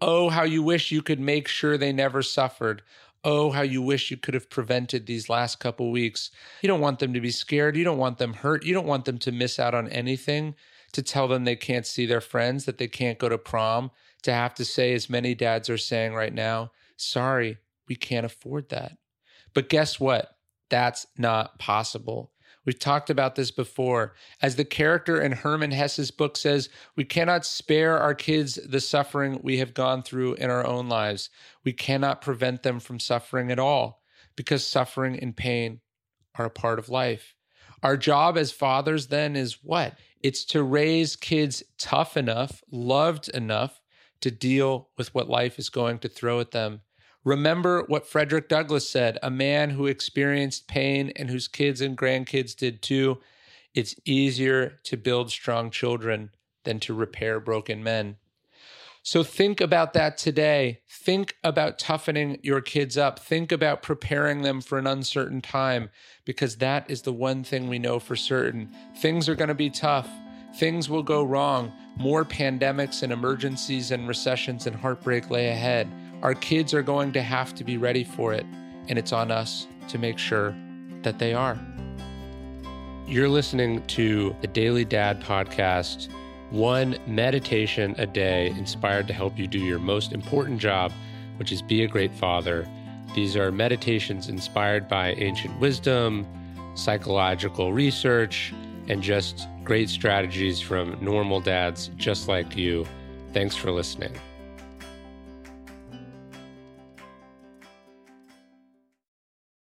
Oh, how you wish you could make sure they never suffered. Oh, how you wish you could have prevented these last couple weeks. You don't want them to be scared. You don't want them hurt. You don't want them to miss out on anything, to tell them they can't see their friends, that they can't go to prom, to have to say, as many dads are saying right now, sorry, we can't afford that. But guess what? That's not possible. We've talked about this before. As the character in Hermann Hesse's book says, we cannot spare our kids the suffering we have gone through in our own lives. We cannot prevent them from suffering at all because suffering and pain are a part of life. Our job as fathers then is what? It's to raise kids tough enough, loved enough to deal with what life is going to throw at them Remember what Frederick Douglass said a man who experienced pain and whose kids and grandkids did too. It's easier to build strong children than to repair broken men. So think about that today. Think about toughening your kids up. Think about preparing them for an uncertain time because that is the one thing we know for certain. Things are going to be tough. Things will go wrong. More pandemics and emergencies and recessions and heartbreak lay ahead. Our kids are going to have to be ready for it, and it's on us to make sure that they are. You're listening to the Daily Dad podcast, one meditation a day inspired to help you do your most important job, which is be a great father. These are meditations inspired by ancient wisdom, psychological research, and just great strategies from normal dads just like you. Thanks for listening.